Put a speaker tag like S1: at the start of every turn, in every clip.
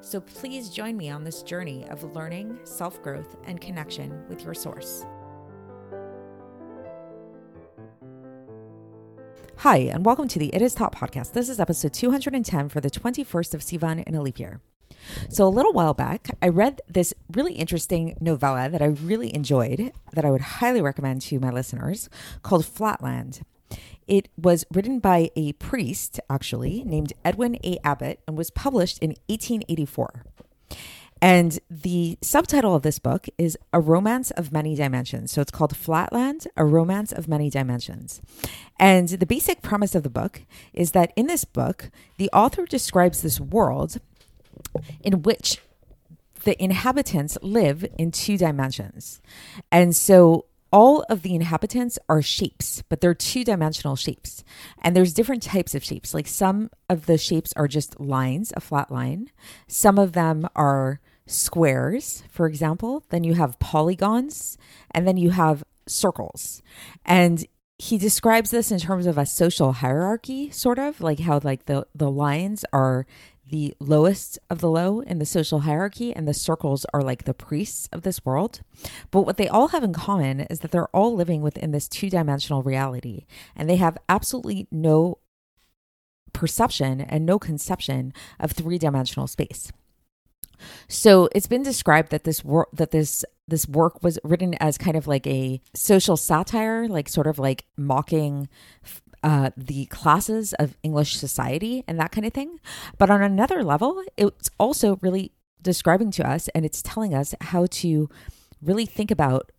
S1: So please join me on this journey of learning, self growth, and connection with your source. Hi, and welcome to the It Is Taught podcast. This is episode 210 for the 21st of Sivan in a leap year. So, a little while back, I read this really interesting novella that I really enjoyed, that I would highly recommend to my listeners, called Flatland. It was written by a priest, actually, named Edwin A. Abbott, and was published in 1884. And the subtitle of this book is A Romance of Many Dimensions. So it's called Flatland, A Romance of Many Dimensions. And the basic premise of the book is that in this book, the author describes this world in which the inhabitants live in two dimensions. And so all of the inhabitants are shapes, but they're two dimensional shapes. And there's different types of shapes. Like some of the shapes are just lines, a flat line. Some of them are squares, for example, then you have polygons, and then you have circles. And he describes this in terms of a social hierarchy, sort of like how like the, the lines are the lowest of the low in the social hierarchy, and the circles are like the priests of this world. But what they all have in common is that they're all living within this two dimensional reality, and they have absolutely no perception and no conception of three dimensional space. So it's been described that this work that this this work was written as kind of like a social satire, like sort of like mocking uh, the classes of English society and that kind of thing. But on another level, it's also really describing to us and it's telling us how to really think about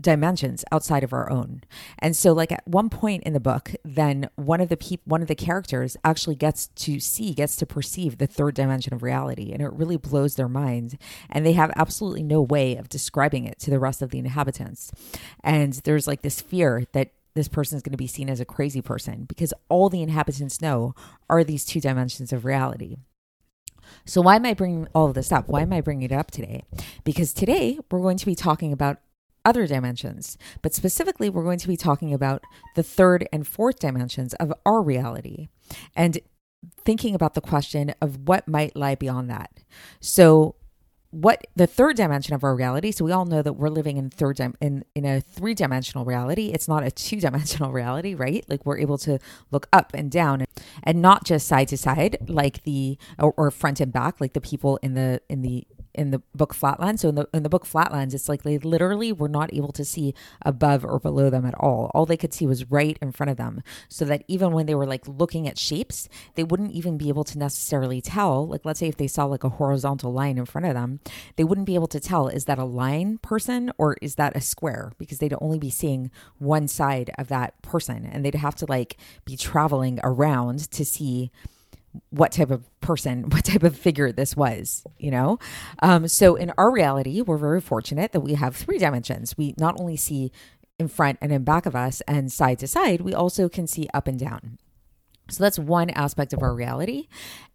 S1: dimensions outside of our own. And so like at one point in the book, then one of the people one of the characters actually gets to see, gets to perceive the third dimension of reality and it really blows their mind and they have absolutely no way of describing it to the rest of the inhabitants. And there's like this fear that this person is going to be seen as a crazy person because all the inhabitants know are these two dimensions of reality. So, why am I bringing all of this up? Why am I bringing it up today? Because today we're going to be talking about other dimensions, but specifically, we're going to be talking about the third and fourth dimensions of our reality and thinking about the question of what might lie beyond that. So, what the third dimension of our reality. So we all know that we're living in third dim- in in a three dimensional reality. It's not a two dimensional reality right? Like we're able to look up and down and, and not just side to side like the or, or front and back like the people in the in the in the book Flatlands. So in the in the book Flatlands, it's like they literally were not able to see above or below them at all. All they could see was right in front of them. So that even when they were like looking at shapes, they wouldn't even be able to necessarily tell. Like let's say if they saw like a horizontal line in front of them, they wouldn't be able to tell is that a line person or is that a square because they'd only be seeing one side of that person and they'd have to like be traveling around to see what type of person, what type of figure this was, you know? Um, so in our reality, we're very fortunate that we have three dimensions. We not only see in front and in back of us and side to side, we also can see up and down. So that's one aspect of our reality.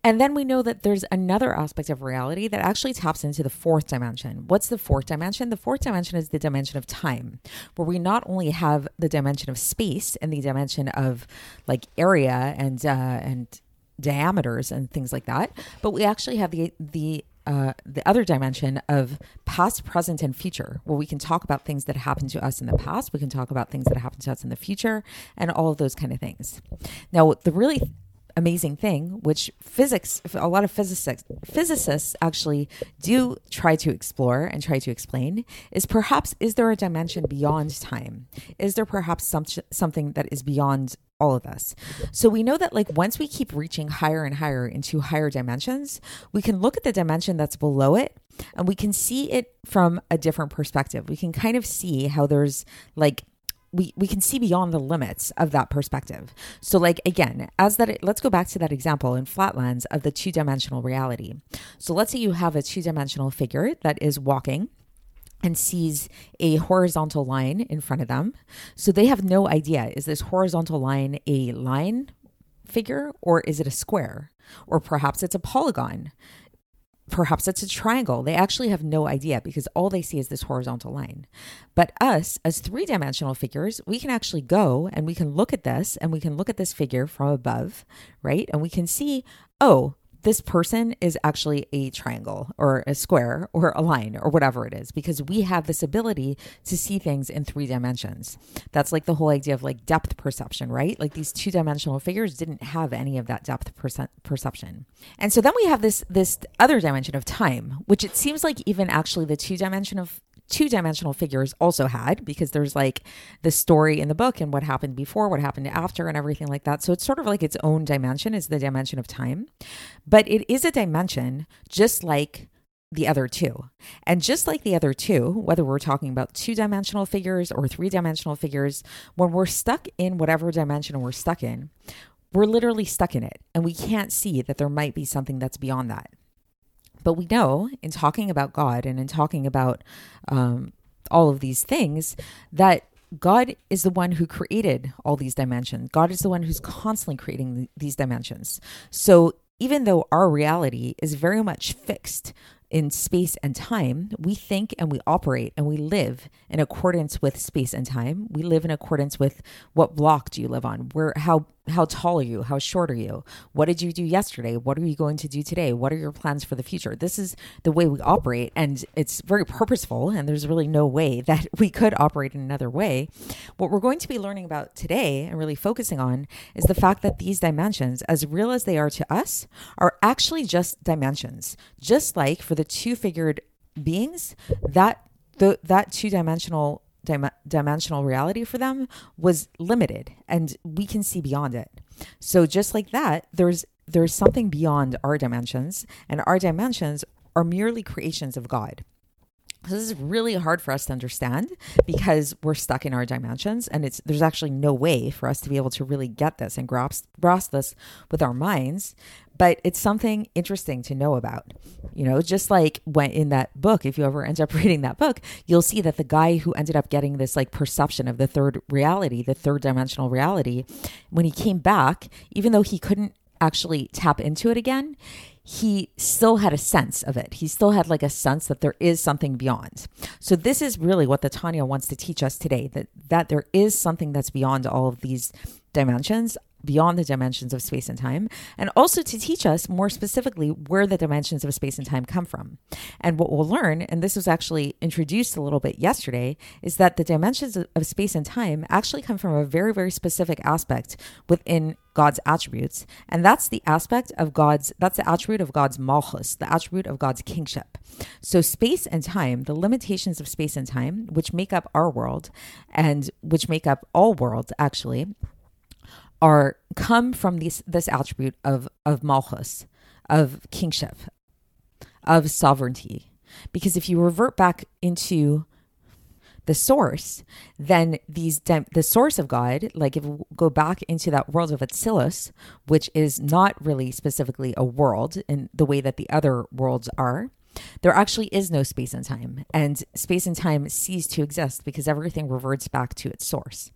S1: And then we know that there's another aspect of reality that actually taps into the fourth dimension. What's the fourth dimension? The fourth dimension is the dimension of time, where we not only have the dimension of space and the dimension of like area and uh, and diameters and things like that. But we actually have the the uh, the other dimension of past, present, and future, where we can talk about things that happened to us in the past. We can talk about things that happened to us in the future, and all of those kind of things. Now, the really amazing thing, which physics, a lot of physicists, physicists actually do try to explore and try to explain, is perhaps is there a dimension beyond time? Is there perhaps some, something that is beyond all of us. So we know that like once we keep reaching higher and higher into higher dimensions, we can look at the dimension that's below it and we can see it from a different perspective. We can kind of see how there's like we we can see beyond the limits of that perspective. So like again, as that let's go back to that example in flatlands of the two-dimensional reality. So let's say you have a two-dimensional figure that is walking and sees a horizontal line in front of them. So they have no idea is this horizontal line a line figure or is it a square? Or perhaps it's a polygon perhaps it's a triangle. They actually have no idea because all they see is this horizontal line. But us, as three dimensional figures, we can actually go and we can look at this and we can look at this figure from above, right? And we can see, oh, this person is actually a triangle or a square or a line or whatever it is because we have this ability to see things in three dimensions. That's like the whole idea of like depth perception, right? Like these two dimensional figures didn't have any of that depth perce- perception. And so then we have this this other dimension of time, which it seems like even actually the two dimension of two dimensional figures also had because there's like the story in the book and what happened before, what happened after, and everything like that. So it's sort of like its own dimension, is the dimension of time. But it is a dimension just like the other two. And just like the other two, whether we're talking about two dimensional figures or three dimensional figures, when we're stuck in whatever dimension we're stuck in, we're literally stuck in it and we can't see that there might be something that's beyond that. But we know in talking about God and in talking about um, all of these things that God is the one who created all these dimensions. God is the one who's constantly creating these dimensions. So even though our reality is very much fixed in space and time, we think and we operate and we live in accordance with space and time. We live in accordance with what block do you live on? Where how how tall are you? How short are you? What did you do yesterday? What are you going to do today? What are your plans for the future? This is the way we operate, and it's very purposeful, and there's really no way that we could operate in another way. What we're going to be learning about today and really focusing on is the fact that these dimensions, as real as they are to us, are actually just dimensions. Just like for the two figured beings, that the, that two dimensional dim- dimensional reality for them was limited and we can see beyond it. So just like that, there's there's something beyond our dimensions and our dimensions are merely creations of God. This is really hard for us to understand because we're stuck in our dimensions and it's there's actually no way for us to be able to really get this and grasp grasp this with our minds but it's something interesting to know about. You know, just like when in that book, if you ever end up reading that book, you'll see that the guy who ended up getting this like perception of the third reality, the third dimensional reality, when he came back, even though he couldn't actually tap into it again, he still had a sense of it. He still had like a sense that there is something beyond. So this is really what the Tanya wants to teach us today that that there is something that's beyond all of these dimensions beyond the dimensions of space and time, and also to teach us more specifically where the dimensions of space and time come from. And what we'll learn, and this was actually introduced a little bit yesterday, is that the dimensions of space and time actually come from a very, very specific aspect within God's attributes. And that's the aspect of God's, that's the attribute of God's malchus, the attribute of God's kingship. So, space and time, the limitations of space and time, which make up our world and which make up all worlds actually, are come from this this attribute of of malchus, of kingship, of sovereignty. Because if you revert back into the source, then these the source of God, like if we go back into that world of Atzilus, which is not really specifically a world in the way that the other worlds are, there actually is no space and time, and space and time cease to exist because everything reverts back to its source.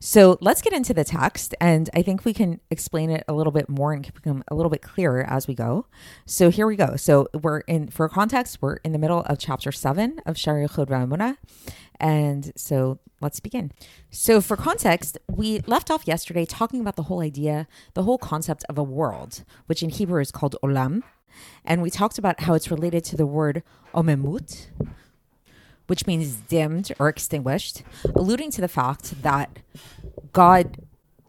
S1: So let's get into the text, and I think we can explain it a little bit more and become a little bit clearer as we go. So here we go. So we're in, for context, we're in the middle of chapter seven of Sha'ar HaYichud V'HaEmunah. And so let's begin. So, for context, we left off yesterday talking about the whole idea, the whole concept of a world, which in Hebrew is called olam. And we talked about how it's related to the word omemut, which means dimmed or extinguished, alluding to the fact that God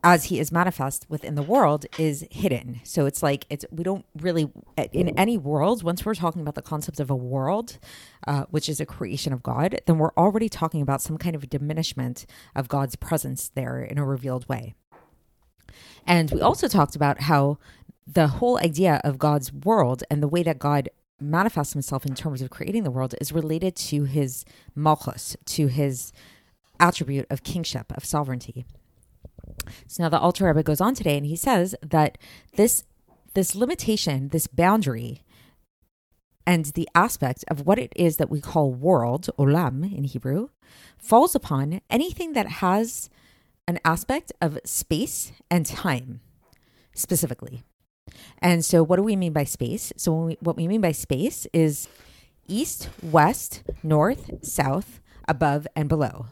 S1: as he is manifest within the world is hidden. So it's like it's we don't really in any world. Once we're talking about the concept of a world, uh, which is a creation of God, then we're already talking about some kind of diminishment of God's presence there in a revealed way. And we also talked about how the whole idea of God's world and the way that God manifests himself in terms of creating the world is related to his malchus, to his attribute of kingship, of sovereignty. So now the Alter Rebbe goes on today and he says that this this limitation, this boundary, and the aspect of what it is that we call world, olam in Hebrew, falls upon anything that has an aspect of space and time specifically. And so, what do we mean by space? So, we, what we mean by space is east, west, north, south, above, and below.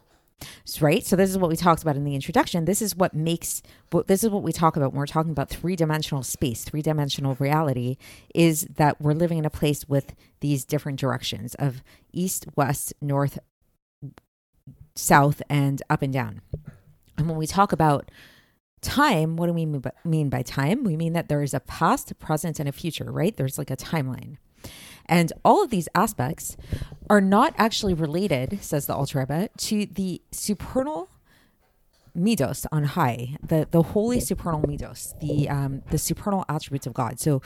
S1: Right? So this is what we talked about in the introduction. This is what makes this is what we talk about when we're talking about three-dimensional space three-dimensional reality is that we're living in a place with these different directions of east west north south and up and down. And when we talk about time what do we mean by time we mean that there is a past present and a future right there's like a timeline and all of these aspects are not actually related, says the Alter Rebbe, to the supernal midos on high, the the holy supernal midos, the um, the supernal attributes of God. So,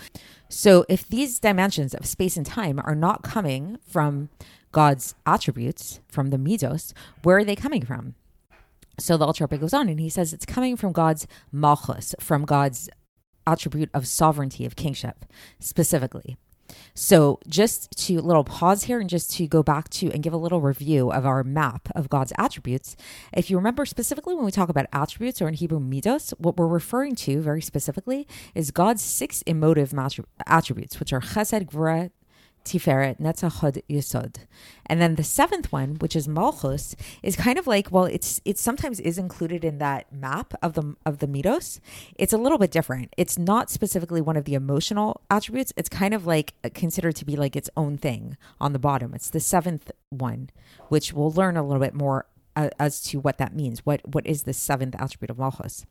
S1: so if these dimensions of space and time are not coming from God's attributes, from the midos, where are they coming from? So the Alter Rebbe goes on and he says it's coming from God's malchus, from God's attribute of sovereignty, of kingship, specifically. So, just to little pause here and just to go back to and give a little review of our map of God's attributes. If you remember specifically when we talk about attributes or in Hebrew midos, what we're referring to very specifically is God's six emotive attributes, which are chesed, gvura, Tiferet, Netzach Yesod. And then the seventh one, which is Malchus, is kind of like, well, it's it sometimes is included in that map of the of the midos. It's a little bit different. It's not specifically one of the emotional attributes. It's kind of like considered to be like its own thing on the bottom. It's the seventh one, which we'll learn a little bit more uh, as to what that means. What what is the seventh attribute of Malchus?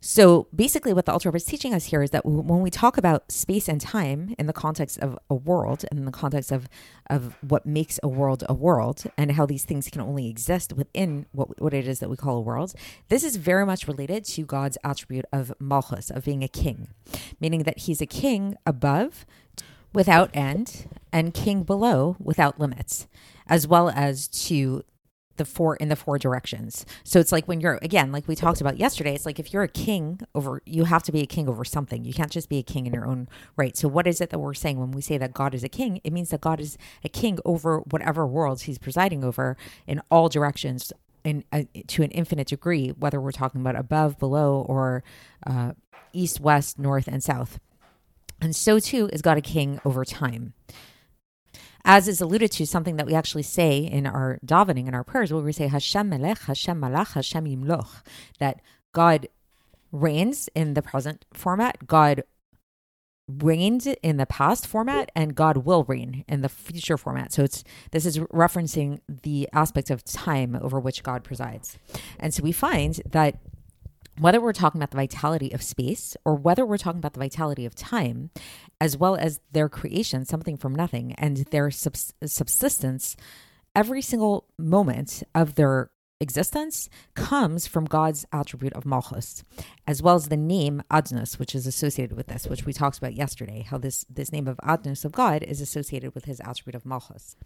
S1: So basically, what the Rebbe is teaching us here is that when we talk about space and time in the context of a world, and in the context of of what makes a world a world, and how these things can only exist within what what it is that we call a world, this is very much related to God's attribute of malchus, of being a king, meaning that He's a king above, without end, and king below, without limits, as well as to the four in the four directions. So it's like when you're again, like we talked about yesterday, it's like if you're a king over you have to be a king over something. You can't just be a king in your own right. So what is it that we're saying when we say that God is a king? It means that God is a king over whatever worlds he's presiding over in all directions in uh, to an infinite degree, whether we're talking about above, below, or uh, east, west, north, and south. And so too is God a king over time as is alluded to, something that we actually say in our davening, in our prayers, where we say Hashem Melech, Hashem Malach, Hashem Yimloch, that God reigns in the present format, God reigned in the past format and God will reign in the future format. So it's this is referencing the aspect of time over which God presides. And so we find that whether we're talking about the vitality of space or whether we're talking about the vitality of time, as well as their creation, something from nothing, and their subsistence, every single moment of their existence comes from God's attribute of Malchus, as well as the name Adnus, which is associated with this, which we talked about yesterday, how this, this name of Adnus of God is associated with his attribute of Malchus.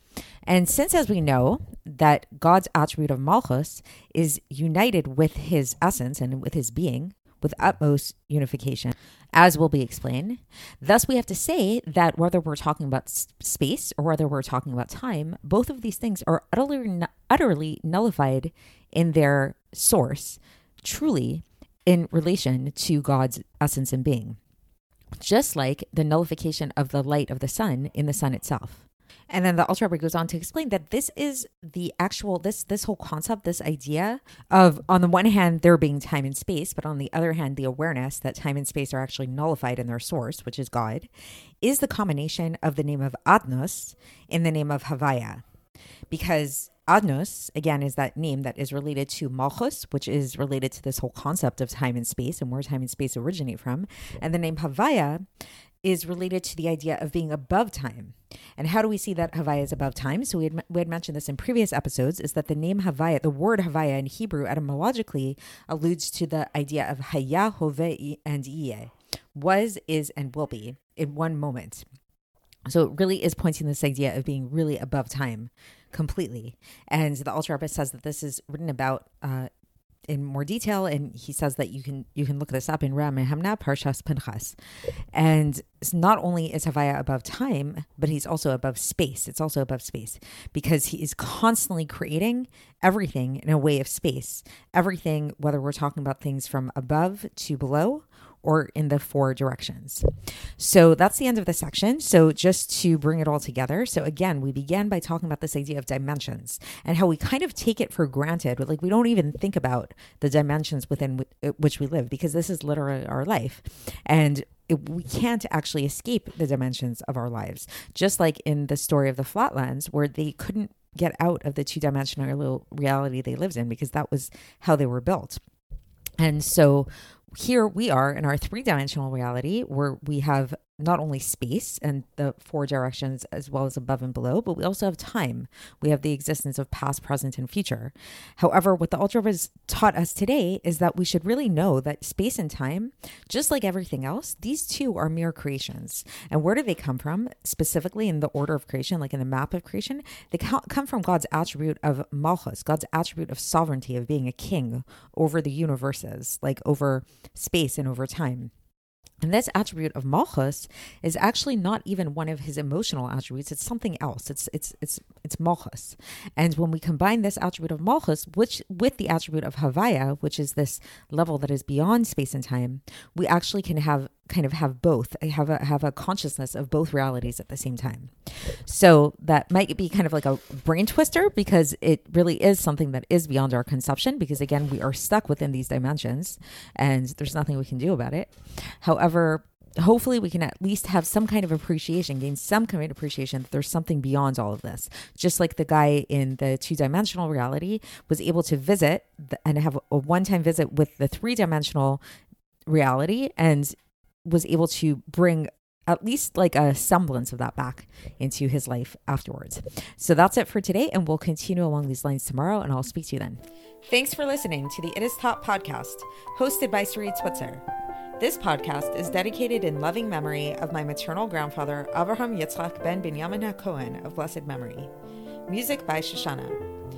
S1: And since, as we know, that God's attribute of Malchus is united with his essence and with his being, with utmost unification, as will be explained. Thus, we have to say that whether we're talking about space or whether we're talking about time, both of these things are utterly, utterly nullified in their source, truly in relation to God's essence and being. Just like the nullification of the light of the sun in the sun itself. And then the Alter Rebbe goes on to explain that this is the actual this this whole concept, this idea of on the one hand there being time and space, but on the other hand the awareness that time and space are actually nullified in their source, which is God, is the combination of the name of Adnos in the name of Havaya. Because Adnos, again, is that name that is related to Malchus, which is related to this whole concept of time and space and where time and space originate from. And the name Havaya is related to the idea of being above time. And how do we see that Havaya is above time? So we had, we had mentioned this in previous episodes is that the name Havaya, the word Havaya in Hebrew etymologically alludes to the idea of Haya, Hove, and Iye, was, is, and will be in one moment. So it really is pointing this idea of being really above time completely. And the Alter Rebbe says that this is written about uh, in more detail, and he says that you can you can look this up in Ra'aya Mehemna Parshas Pinchas. And not only is Havaya above time, but he's also above space. It's also above space because he is constantly creating everything in a way of space. Everything, whether we're talking about things from above to below or in the four directions. So that's the end of the section. So just to bring it all together. So again, we began by talking about this idea of dimensions and how we kind of take it for granted. Like we don't even think about the dimensions within uh, which we live because this is literally our life. And it, we can't actually escape the dimensions of our lives. Just like in the story of the Flatlands, where they couldn't get out of the two dimensional reality they lived in because that was how they were built. And so here we are in our three dimensional reality where we have not only space and the four directions as well as above and below, but we also have time. We have the existence of past, present, and future. However, what the Alter has taught us today is that we should really know that space and time, just like everything else, these two are mere creations. And where do they come from? Specifically in the order of creation, like in the map of creation, they come from God's attribute of malchus, God's attribute of sovereignty, of being a king over the universes, like over space and over time. And this attribute of Malchus is actually not even one of his emotional attributes. It's something else. It's it's it's it's Malchus. And when we combine this attribute of Malchus, which with the attribute of Havaya, which is this level that is beyond space and time, we actually can have kind of have both I have a have a consciousness of both realities at the same time. So that might be kind of like a brain twister because it really is something that is beyond our conception because again we are stuck within these dimensions and there's nothing we can do about it. However hopefully we can at least have some kind of appreciation gain some kind of appreciation that there's something beyond all of this. Just like the guy in the two-dimensional reality was able to visit and have a one-time visit with the three-dimensional reality and was able to bring at least like a semblance of that back into his life afterwards. So that's it for today, and we'll continue along these lines tomorrow, and I'll speak to you then. Thanks for listening to the It Is Taught podcast, hosted by Sarit Switzer. This podcast is dedicated in loving memory of my maternal grandfather, Avraham Yitzchak ben Binyamin HaKohen of blessed memory. Music by Shoshannah.